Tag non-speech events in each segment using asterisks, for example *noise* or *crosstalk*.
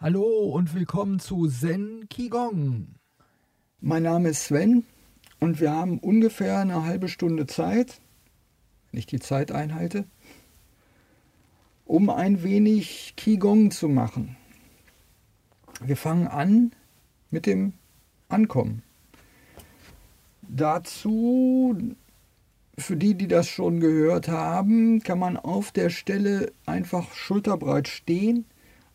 Hallo und willkommen zu Zen Qigong. Mein Name ist Sven und wir haben ungefähr eine halbe Stunde Zeit, wenn ich die Zeit einhalte, um ein wenig Qigong zu machen. Wir fangen an mit dem Ankommen. Dazu, für die, die das schon gehört haben, kann man auf der Stelle einfach schulterbreit stehen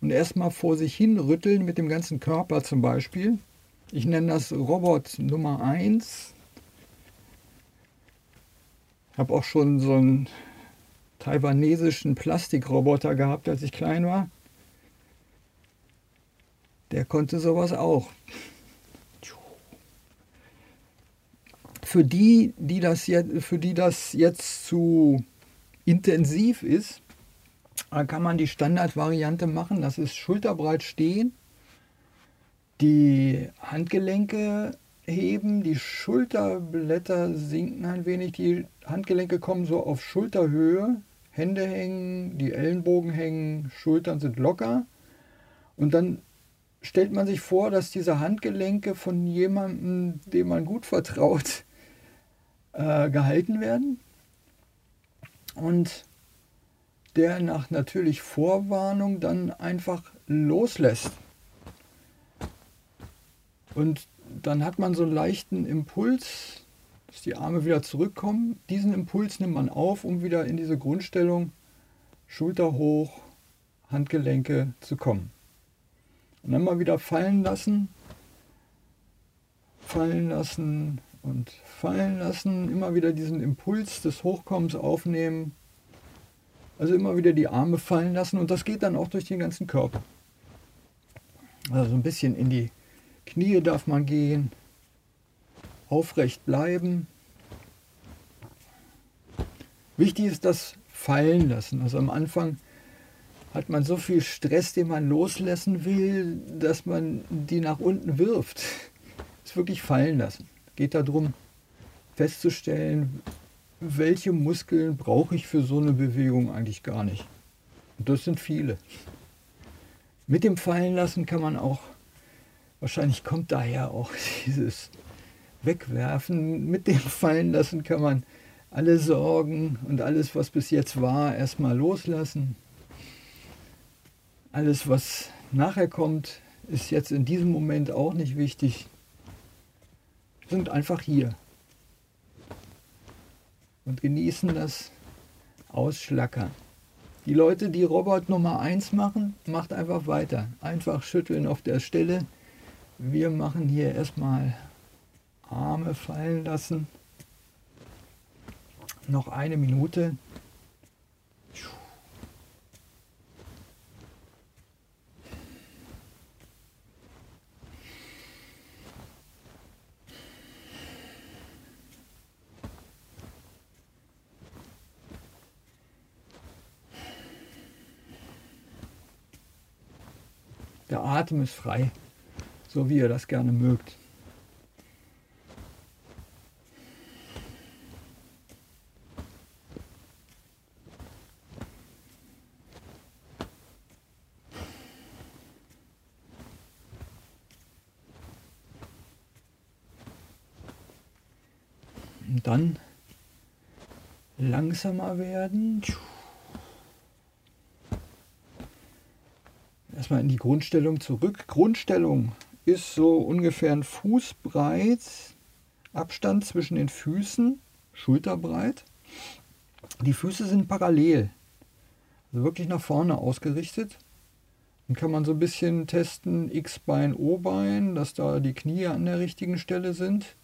und erstmal vor sich hin rütteln mit dem ganzen Körper zum Beispiel. Ich nenne das Robot Nummer 1. Habe auch schon so einen taiwanesischen Plastikroboter gehabt, als ich klein war. Der konnte sowas auch. Für die, die das jetzt, für die das jetzt zu intensiv ist, da kann man die Standardvariante machen, das ist schulterbreit stehen, die Handgelenke heben, die Schulterblätter sinken ein wenig, die Handgelenke kommen so auf Schulterhöhe, Hände hängen, die Ellenbogen hängen, Schultern sind locker. Und dann stellt man sich vor, dass diese Handgelenke von jemandem, dem man gut vertraut, *laughs* äh, gehalten werden. Und der nach natürlich Vorwarnung dann einfach loslässt. Und dann hat man so einen leichten Impuls, dass die Arme wieder zurückkommen. Diesen Impuls nimmt man auf, um wieder in diese Grundstellung Schulter hoch, Handgelenke zu kommen. Und dann mal wieder fallen lassen, fallen lassen und fallen lassen. Immer wieder diesen Impuls des Hochkommens aufnehmen also immer wieder die Arme fallen lassen und das geht dann auch durch den ganzen Körper. Also ein bisschen in die Knie darf man gehen, aufrecht bleiben. Wichtig ist das Fallen lassen. Also am Anfang hat man so viel Stress, den man loslassen will, dass man die nach unten wirft. *laughs* Das wirklich fallen lassen. Geht darum, festzustellen, welche Muskeln brauche ich für so eine Bewegung eigentlich gar nicht. Und das sind viele. Mit dem Fallenlassen kann man auch, wahrscheinlich kommt daher auch *laughs* dieses Wegwerfen, mit dem Fallenlassen kann man alle Sorgen und alles, was bis jetzt war, erstmal loslassen. Alles, was nachher kommt, ist jetzt in diesem Moment auch nicht wichtig. Sind einfach hier und genießen das Ausschlackern. Die Leute, die Robot Nummer 1 machen, macht einfach weiter. Einfach schütteln auf der Stelle. Wir machen hier erstmal Arme fallen lassen. Noch eine Minute. Der Atem ist frei, so wie ihr das gerne mögt. Und dann langsamer werden. Erstmal in die Grundstellung zurück. Grundstellung ist so ungefähr ein Fußbreit Abstand zwischen den Füßen, schulterbreit. Die Füße sind parallel, also wirklich nach vorne ausgerichtet. Dann kann man so ein bisschen testen, X-Bein, O-Bein, dass da die Knie an der richtigen Stelle sind.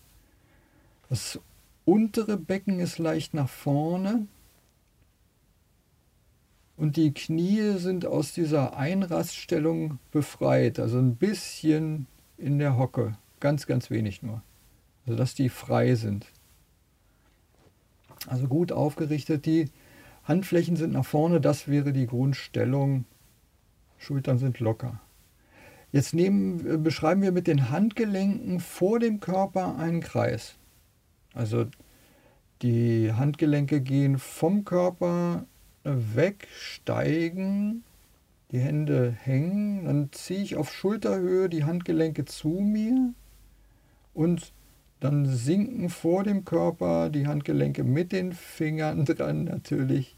Das untere Becken ist leicht nach vorne, und die Knie sind aus dieser Einraststellung befreit, also ein bisschen in der Hocke, ganz, ganz wenig nur. Also dass die frei sind. Also gut aufgerichtet, die Handflächen sind nach vorne, das wäre die Grundstellung. Schultern sind locker. Jetzt nehmen, äh, beschreiben wir mit den Handgelenken vor dem Körper einen Kreis. Also die Handgelenke gehen vom Körper wegsteigen die Hände hängen, dann ziehe ich auf Schulterhöhe die Handgelenke zu mir und dann sinken vor dem Körper die Handgelenke mit den Fingern *laughs* dran natürlich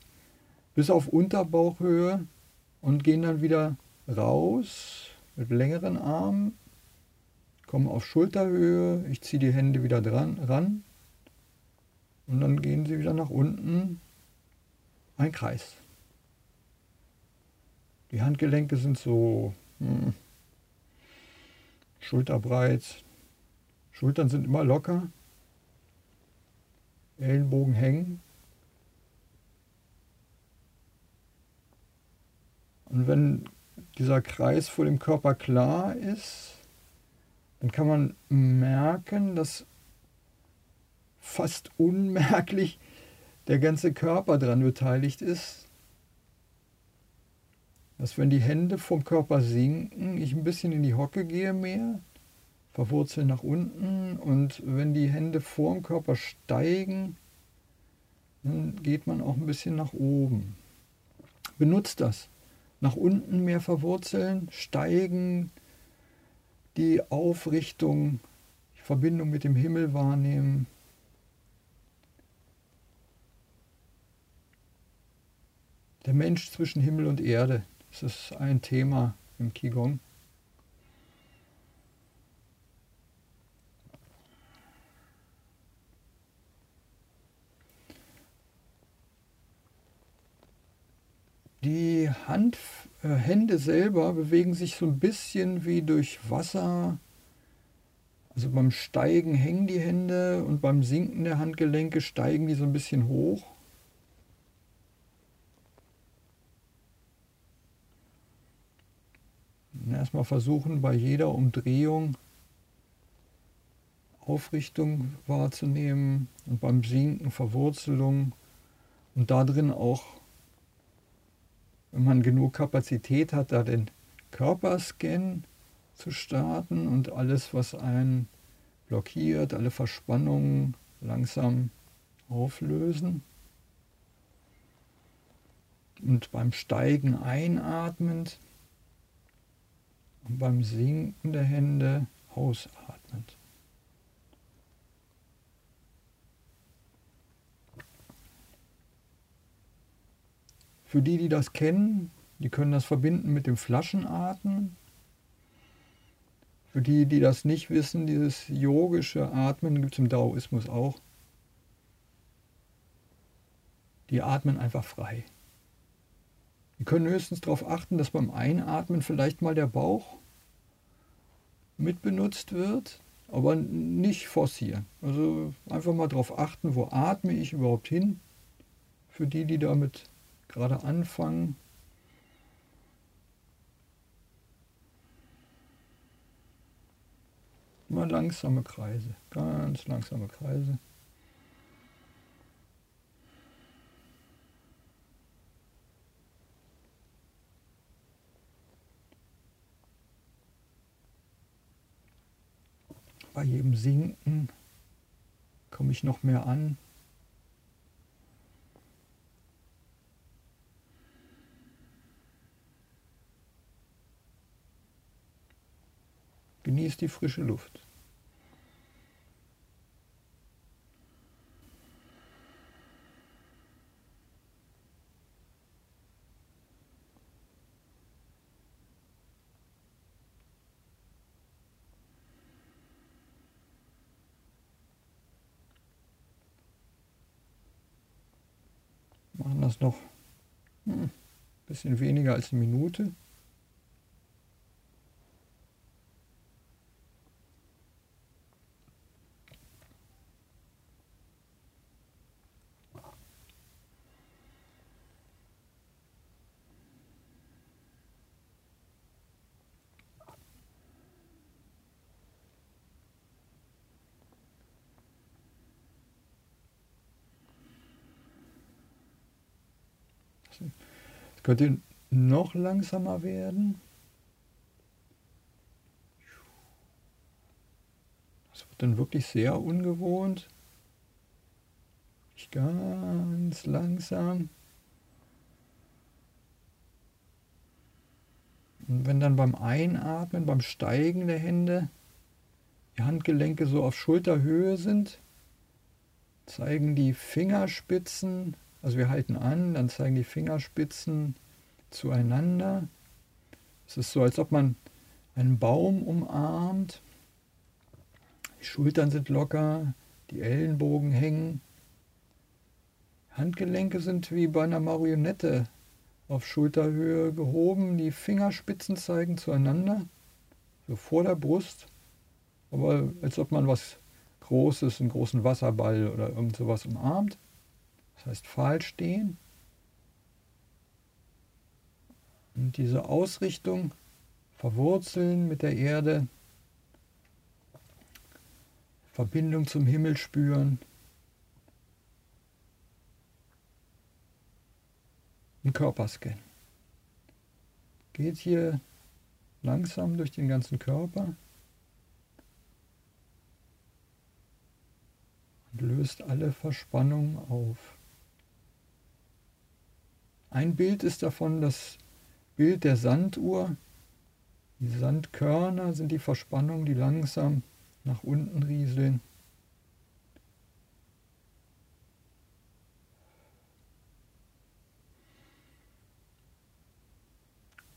bis auf Unterbauchhöhe und gehen dann wieder raus mit längeren Armen, kommen auf Schulterhöhe, ich ziehe die Hände wieder dran ran und dann gehen sie wieder nach unten, ein Kreis. Die Handgelenke sind so hm, schulterbreit. Schultern sind immer locker. Ellenbogen hängen. Und wenn dieser Kreis vor dem Körper klar ist, dann kann man merken, dass fast unmerklich der ganze Körper daran beteiligt ist dass wenn die Hände vom Körper sinken, ich ein bisschen in die Hocke gehe mehr, verwurzeln nach unten und wenn die Hände vor dem Körper steigen, dann geht man auch ein bisschen nach oben. Benutzt das. Nach unten mehr verwurzeln, steigen, die Aufrichtung, die Verbindung mit dem Himmel wahrnehmen. Der Mensch zwischen Himmel und Erde, das ist ein Thema im Qigong. Die Hand, äh, Hände selber bewegen sich so ein bisschen wie durch Wasser. Also beim Steigen hängen die Hände und beim Sinken der Handgelenke steigen die so ein bisschen hoch. Erstmal versuchen, bei jeder Umdrehung Aufrichtung wahrzunehmen und beim Sinken Verwurzelung und da drin auch, wenn man genug Kapazität hat, da den Körperscan zu starten und alles, was einen blockiert, alle Verspannungen langsam auflösen. Und beim Steigen einatmend und beim Sinken der Hände ausatmend. Für die, die das kennen, die können das verbinden mit dem Flaschenatmen. Für die, die das nicht wissen, dieses yogische Atmen gibt es im Daoismus auch. Die atmen einfach frei. Wir können höchstens darauf achten, dass beim Einatmen vielleicht mal der Bauch mitbenutzt wird, aber nicht forcieren. Also einfach mal darauf achten, wo atme ich überhaupt hin. Für die, die damit gerade anfangen. Mal langsame Kreise, ganz langsame Kreise. Bei jedem Sinken komme ich noch mehr an. Genießt die frische Luft. machen das noch ein hm, bisschen weniger als eine Minute. Es könnte noch langsamer werden. Das wird dann wirklich sehr ungewohnt. Ganz langsam. Und wenn dann beim Einatmen, beim Steigen der Hände die Handgelenke so auf Schulterhöhe sind, zeigen die Fingerspitzen, also wir halten an, dann zeigen die Fingerspitzen zueinander. Es ist so, als ob man einen Baum umarmt. Die Schultern sind locker, die Ellenbogen hängen. Handgelenke sind wie bei einer Marionette auf Schulterhöhe gehoben, die Fingerspitzen zeigen zueinander, so vor der Brust, aber als ob man was Großes, einen großen Wasserball oder irgend sowas umarmt. Das heißt Pfahl stehen. Und diese Ausrichtung verwurzeln mit der Erde, Verbindung zum Himmel spüren. Ein Körperscan. Geht hier langsam durch den ganzen Körper und löst alle Verspannungen auf. Ein Bild ist davon das Bild der Sanduhr. Die Sandkörner sind die Verspannungen, die langsam nach unten rieseln.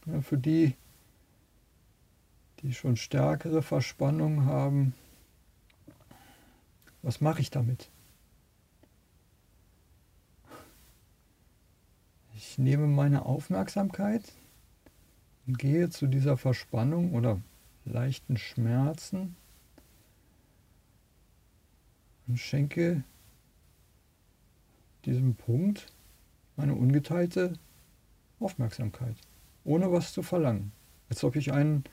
Ja, für die, die schon stärkere Verspannungen haben, was mache ich damit? Nehme meine Aufmerksamkeit und gehe zu dieser Verspannung oder leichten Schmerzen und schenke diesem Punkt meine ungeteilte Aufmerksamkeit, ohne was zu verlangen. Als ob ich einen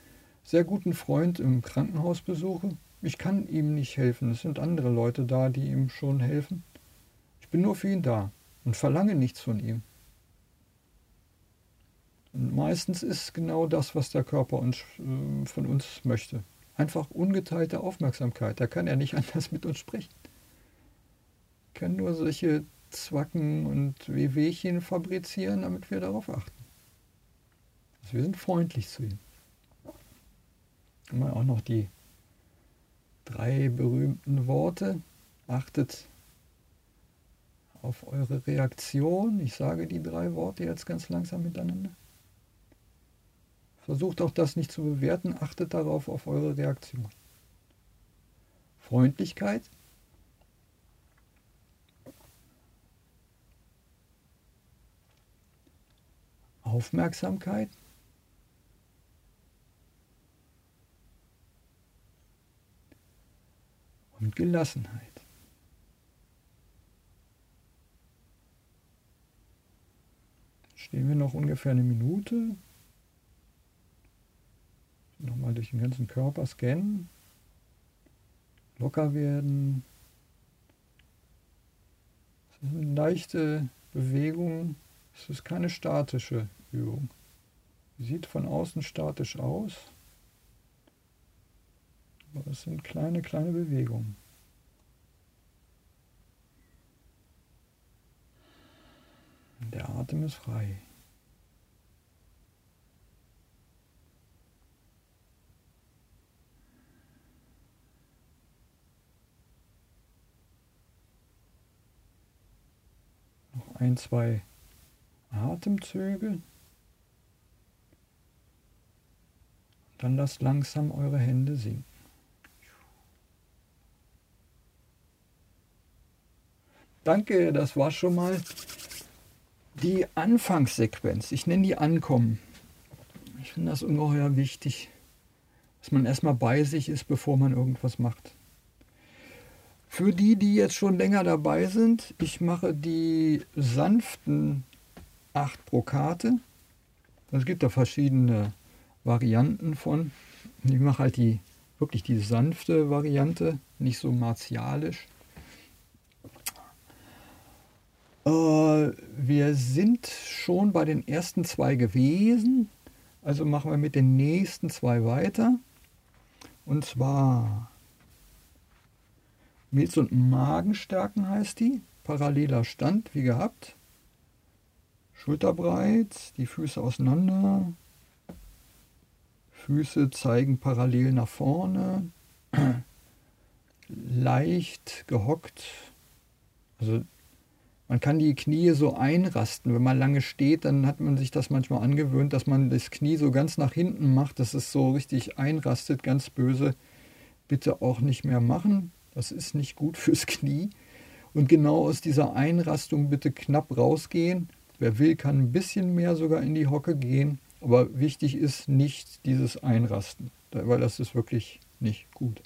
sehr guten Freund im Krankenhaus besuche. Ich kann ihm nicht helfen, es sind andere Leute da, die ihm schon helfen. Ich bin nur für ihn da und verlange nichts von ihm. Meistens ist genau das, was der Körper uns, äh, von uns möchte. Einfach ungeteilte Aufmerksamkeit. Da kann er nicht *laughs* anders mit uns sprechen. Kann nur solche Zwacken und Wehwehchen fabrizieren, damit wir darauf achten. Also wir sind freundlich zu ihm. Immer auch noch die drei berühmten Worte. Achtet auf eure Reaktion. Ich sage die drei Worte jetzt ganz langsam miteinander. Versucht auch das nicht zu bewerten, achtet darauf auf eure Reaktion. Freundlichkeit. Aufmerksamkeit. Und Gelassenheit. Stehen wir noch ungefähr eine Minute, Nochmal durch den ganzen Körper scannen. Locker werden. Es ist eine leichte Bewegung. Es ist keine statische Übung. Sieht von außen statisch aus. Aber es sind kleine, kleine Bewegungen. Der Atem ist frei. Ein, zwei Atemzüge. Dann lasst langsam eure Hände sinken. Danke, das war schon mal die Anfangssequenz. Ich nenne die Ankommen. Ich finde das ungeheuer wichtig, dass man erstmal bei sich ist, bevor man irgendwas macht. Für die, die jetzt schon länger dabei sind, ich mache die sanften 8 Brokate. Es gibt da verschiedene Varianten von. Ich mache halt die wirklich die sanfte Variante, nicht so martialisch. Äh, wir sind schon bei den ersten zwei gewesen, also machen wir mit den nächsten zwei weiter. Und zwar Milz- und Magenstärken heißt die. Paralleler Stand, wie gehabt. Schulterbreit, die Füße auseinander. Füße zeigen parallel nach vorne, *clears throat* leicht gehockt. Also man kann die Knie so einrasten. Wenn man lange steht, dann hat man sich das manchmal angewöhnt, dass man das Knie so ganz nach hinten macht, dass es so richtig einrastet, ganz böse. Bitte auch nicht mehr machen. Das ist nicht gut fürs Knie. Und genau aus dieser Einrastung bitte knapp rausgehen. Wer will, kann ein bisschen mehr sogar in die Hocke gehen. Aber wichtig ist nicht dieses Einrasten, weil das ist wirklich nicht gut.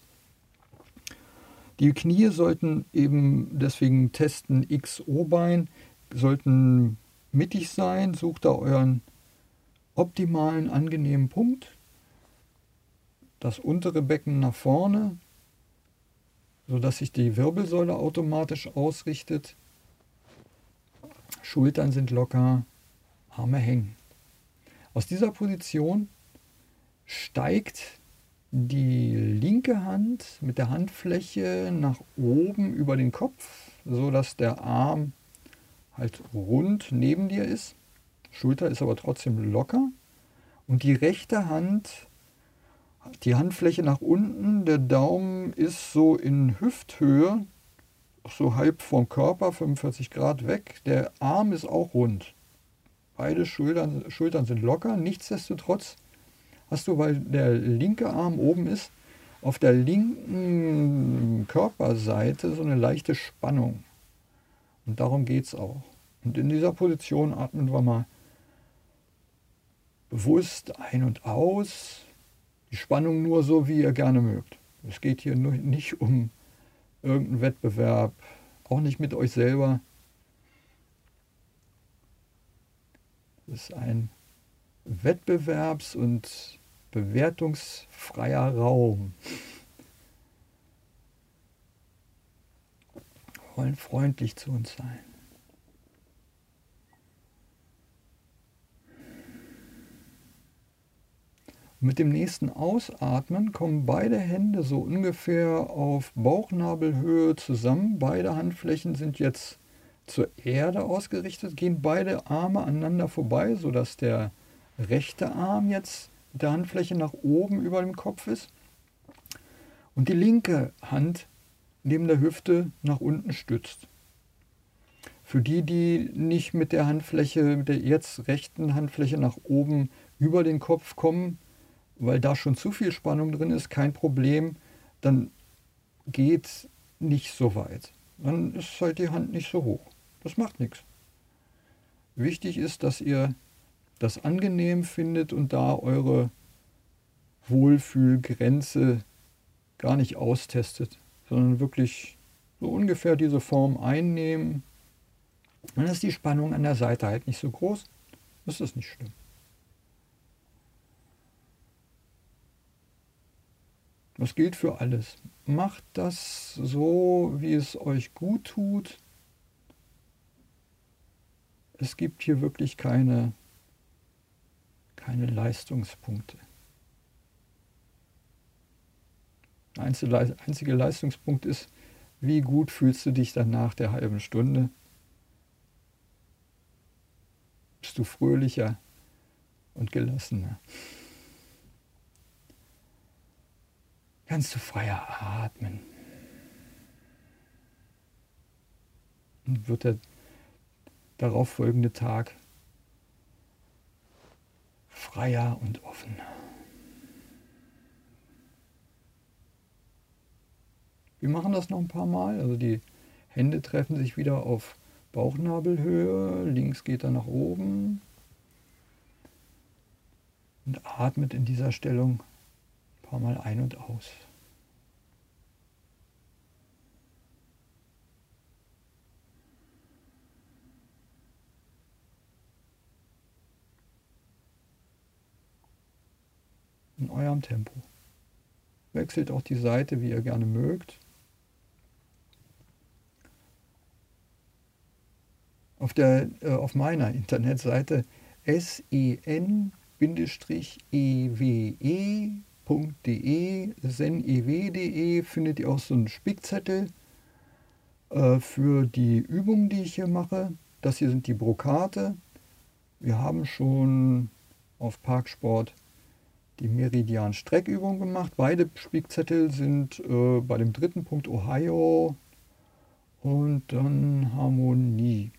Die Knie sollten eben deswegen testen XO-Bein, sollten mittig sein. Sucht da euren optimalen, angenehmen Punkt. Das untere Becken nach vorne, sodass sich die Wirbelsäule automatisch ausrichtet. Schultern sind locker, Arme hängen. Aus dieser Position steigt die linke Hand mit der Handfläche nach oben über den Kopf, so dass der Arm halt rund neben dir ist. Schulter ist aber trotzdem locker. Und die rechte Hand, die Handfläche nach unten, der Daumen ist so in Hüfthöhe, so halb vom Körper, 45 Grad weg. Der Arm ist auch rund. Beide Schultern, Schultern sind locker. Nichtsdestotrotz hast du, weil der linke Arm oben ist, auf der linken Körperseite so eine leichte Spannung. Und darum geht es auch. Und in dieser Position atmen wir mal bewusst ein und aus. Die Spannung nur so, wie ihr gerne mögt. Es geht hier nur nicht um irgendeinen Wettbewerb, auch nicht mit euch selber. Es ist ein wettbewerbs- und bewertungsfreier Raum. Wir wollen freundlich zu uns sein. Mit dem nächsten Ausatmen kommen beide Hände so ungefähr auf Bauchnabelhöhe zusammen. Beide Handflächen sind jetzt zur Erde ausgerichtet, gehen beide Arme aneinander vorbei, sodass der rechte Arm jetzt mit der Handfläche nach oben über dem Kopf ist und die linke Hand neben der Hüfte nach unten stützt. Für die, die nicht mit der Handfläche, mit der jetzt rechten Handfläche nach oben über den Kopf kommen, weil da schon zu viel Spannung drin ist, kein Problem, dann geht nicht so weit. Dann ist halt die Hand nicht so hoch. Das macht nichts. Wichtig ist, dass ihr das angenehm findet und da eure Wohlfühlgrenze gar nicht austestet, sondern wirklich so ungefähr diese Form einnehmen. Dann ist die Spannung an der Seite halt nicht so groß. Das ist nicht schlimm. Das gilt für alles. Macht das so, wie es euch gut tut. Es gibt hier wirklich keine keine Leistungspunkte. Der einzige Leistungspunkt ist, wie gut fühlst du dich dann nach der halben Stunde? Bist du fröhlicher und gelassener? Kannst du freier atmen? Und wird der darauffolgende Tag freier und offen. Wir machen das noch ein paar Mal. Also die Hände treffen sich wieder auf Bauchnabelhöhe. Links geht er nach oben. Und atmet in dieser Stellung paar Mal ein und aus. in eurem Tempo. Wechselt auch die Seite, wie ihr gerne mögt. Auf, der, äh, auf meiner Internetseite sen-ewe.de, senew.de findet ihr auch so einen Spickzettel äh, für die Übungen, die ich hier mache. Das hier sind die Brokate. Wir haben schon auf Parksport die Meridian-Streckübung gemacht. Beide Spickzettel sind äh, bei dem dritten Punkt Ohio und dann Harmonie.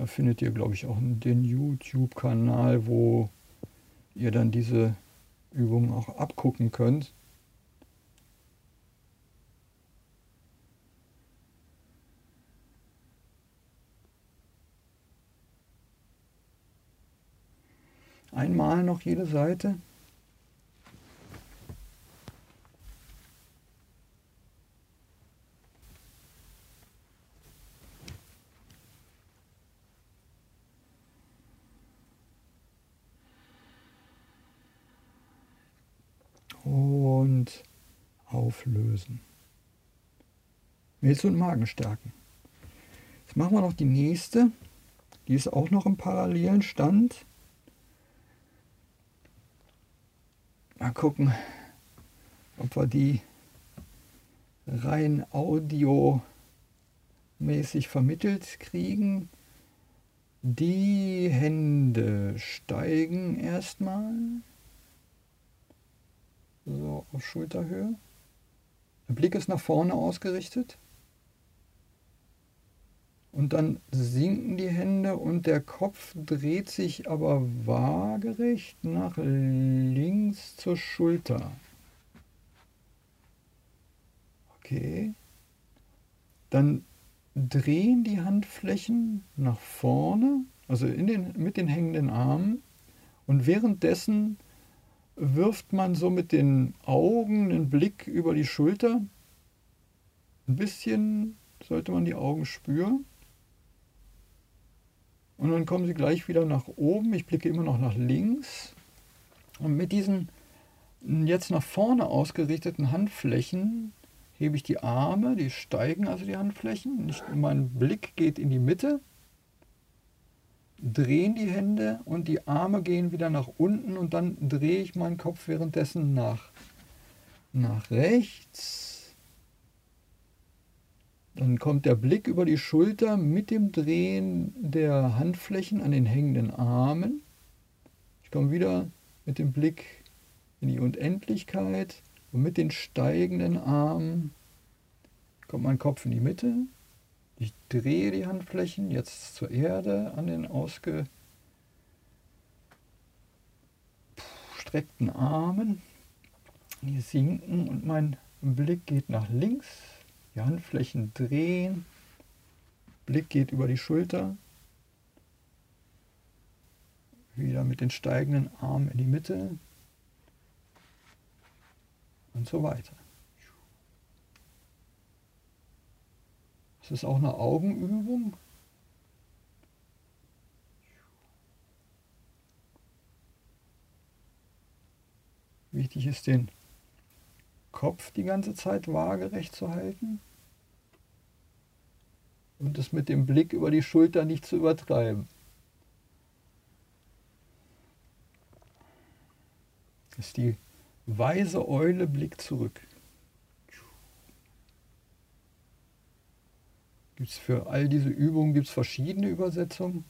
Da findet ihr, glaube ich, auch den YouTube-Kanal, wo ihr dann diese Übungen auch abgucken könnt. Einmal noch jede Seite. und auflösen. Milz- und Magen stärken. Jetzt machen wir noch die nächste. Die ist auch noch im parallelen Stand. Mal gucken, ob wir die rein audiomäßig vermittelt kriegen. Die Hände steigen erstmal. So auf Schulterhöhe. Der Blick ist nach vorne ausgerichtet. Und dann sinken die Hände und der Kopf dreht sich aber waagerecht nach links zur Schulter. Okay. Dann drehen die Handflächen nach vorne, also den, mit den hängenden Armen. Und währenddessen wirft man so mit den Augen einen Blick über die Schulter. Ein bisschen sollte man die Augen spüren. Und dann kommen sie gleich wieder nach oben. Ich blicke immer noch nach links. Und mit diesen jetzt nach vorne ausgerichteten Handflächen hebe ich die Arme, die steigen also die Handflächen. Ich, mein Blick geht in die Mitte, drehen die Hände und die Arme gehen wieder nach unten und dann drehe ich meinen Kopf währenddessen nach, nach rechts dann kommt der Blick über die Schulter mit dem Drehen der Handflächen an den hängenden Armen. Ich komme wieder mit dem Blick in die Unendlichkeit und mit den steigenden Armen kommt mein Kopf in die Mitte. Ich drehe die Handflächen jetzt zur Erde an den ausgestreckten Armen. Die sinken und mein Blick geht nach links die Handflächen drehen. Blick geht über die Schulter. Wieder mit den steigenden Armen in die Mitte. Und so weiter. Das ist auch eine Augenübung. Wichtig ist den Kopf die ganze Zeit waagerecht zu halten und es mit dem Blick über die Schulter nicht zu übertreiben. Das ist die weise Eule Blick zurück. Gibt's für all diese Übungen gibt es verschiedene Übersetzungen.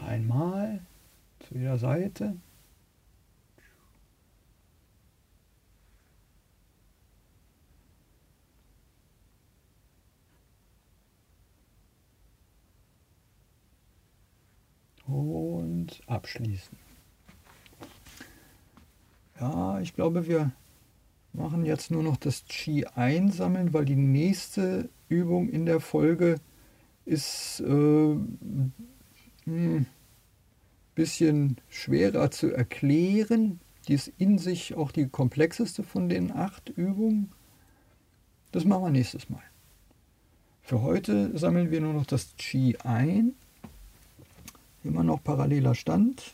Noch einmal zu jeder Seite. Und abschließen. Ja, ich glaube, wir machen jetzt nur noch das Qi einsammeln, weil die nächste Übung in der Folge ist äh, ein hm, bisschen schwerer zu erklären. Die ist in sich auch die komplexeste von den acht Übungen. Das machen wir nächstes Mal. Für heute sammeln wir nur noch das Qi ein. Immer noch paralleler Stand.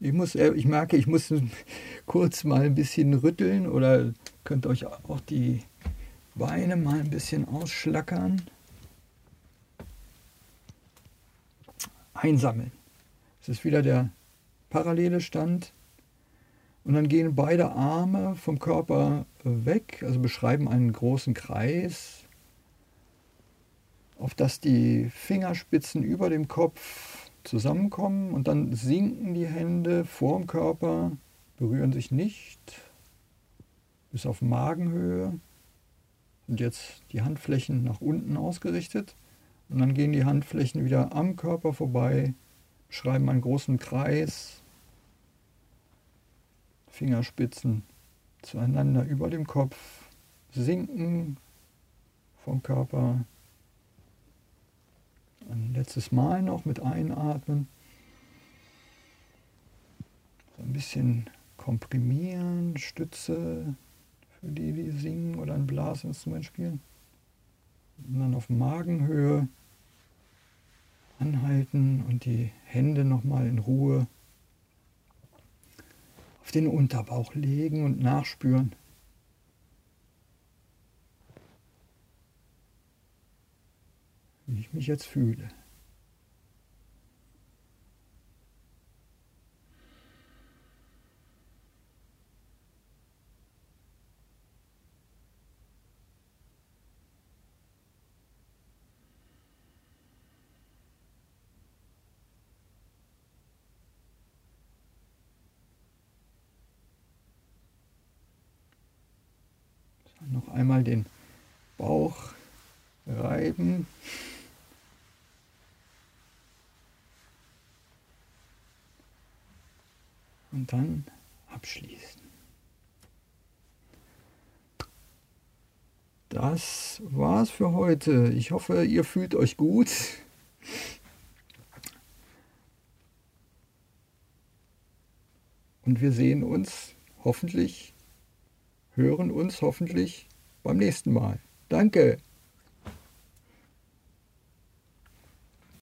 Ich, muss, äh, ich merke, ich muss *laughs* kurz mal ein bisschen rütteln oder könnt euch auch die Beine mal ein bisschen ausschlackern. Einsammeln. Es ist wieder der parallele Stand. Und dann gehen beide Arme vom Körper weg, also beschreiben einen großen Kreis, auf das die Fingerspitzen über dem Kopf zusammenkommen und dann sinken die Hände vorm Körper, berühren sich nicht bis auf Magenhöhe und jetzt die Handflächen nach unten ausgerichtet und dann gehen die Handflächen wieder am Körper vorbei, schreiben einen großen Kreis, Fingerspitzen zueinander über dem Kopf, sinken vom Körper. Ein letztes Mal noch mit einatmen. So ein bisschen komprimieren, Stütze für die, die singen oder ein Blasinstrument spielen. Und dann auf Magenhöhe anhalten und die Hände nochmal in Ruhe auf den Unterbauch legen und nachspüren. Wie ich mich jetzt fühle. Einmal den Bauch reiben. Und dann abschließen. Das war's für heute. Ich hoffe, ihr fühlt euch gut. Und wir sehen uns hoffentlich hören uns hoffentlich beim nächsten Mal. Danke.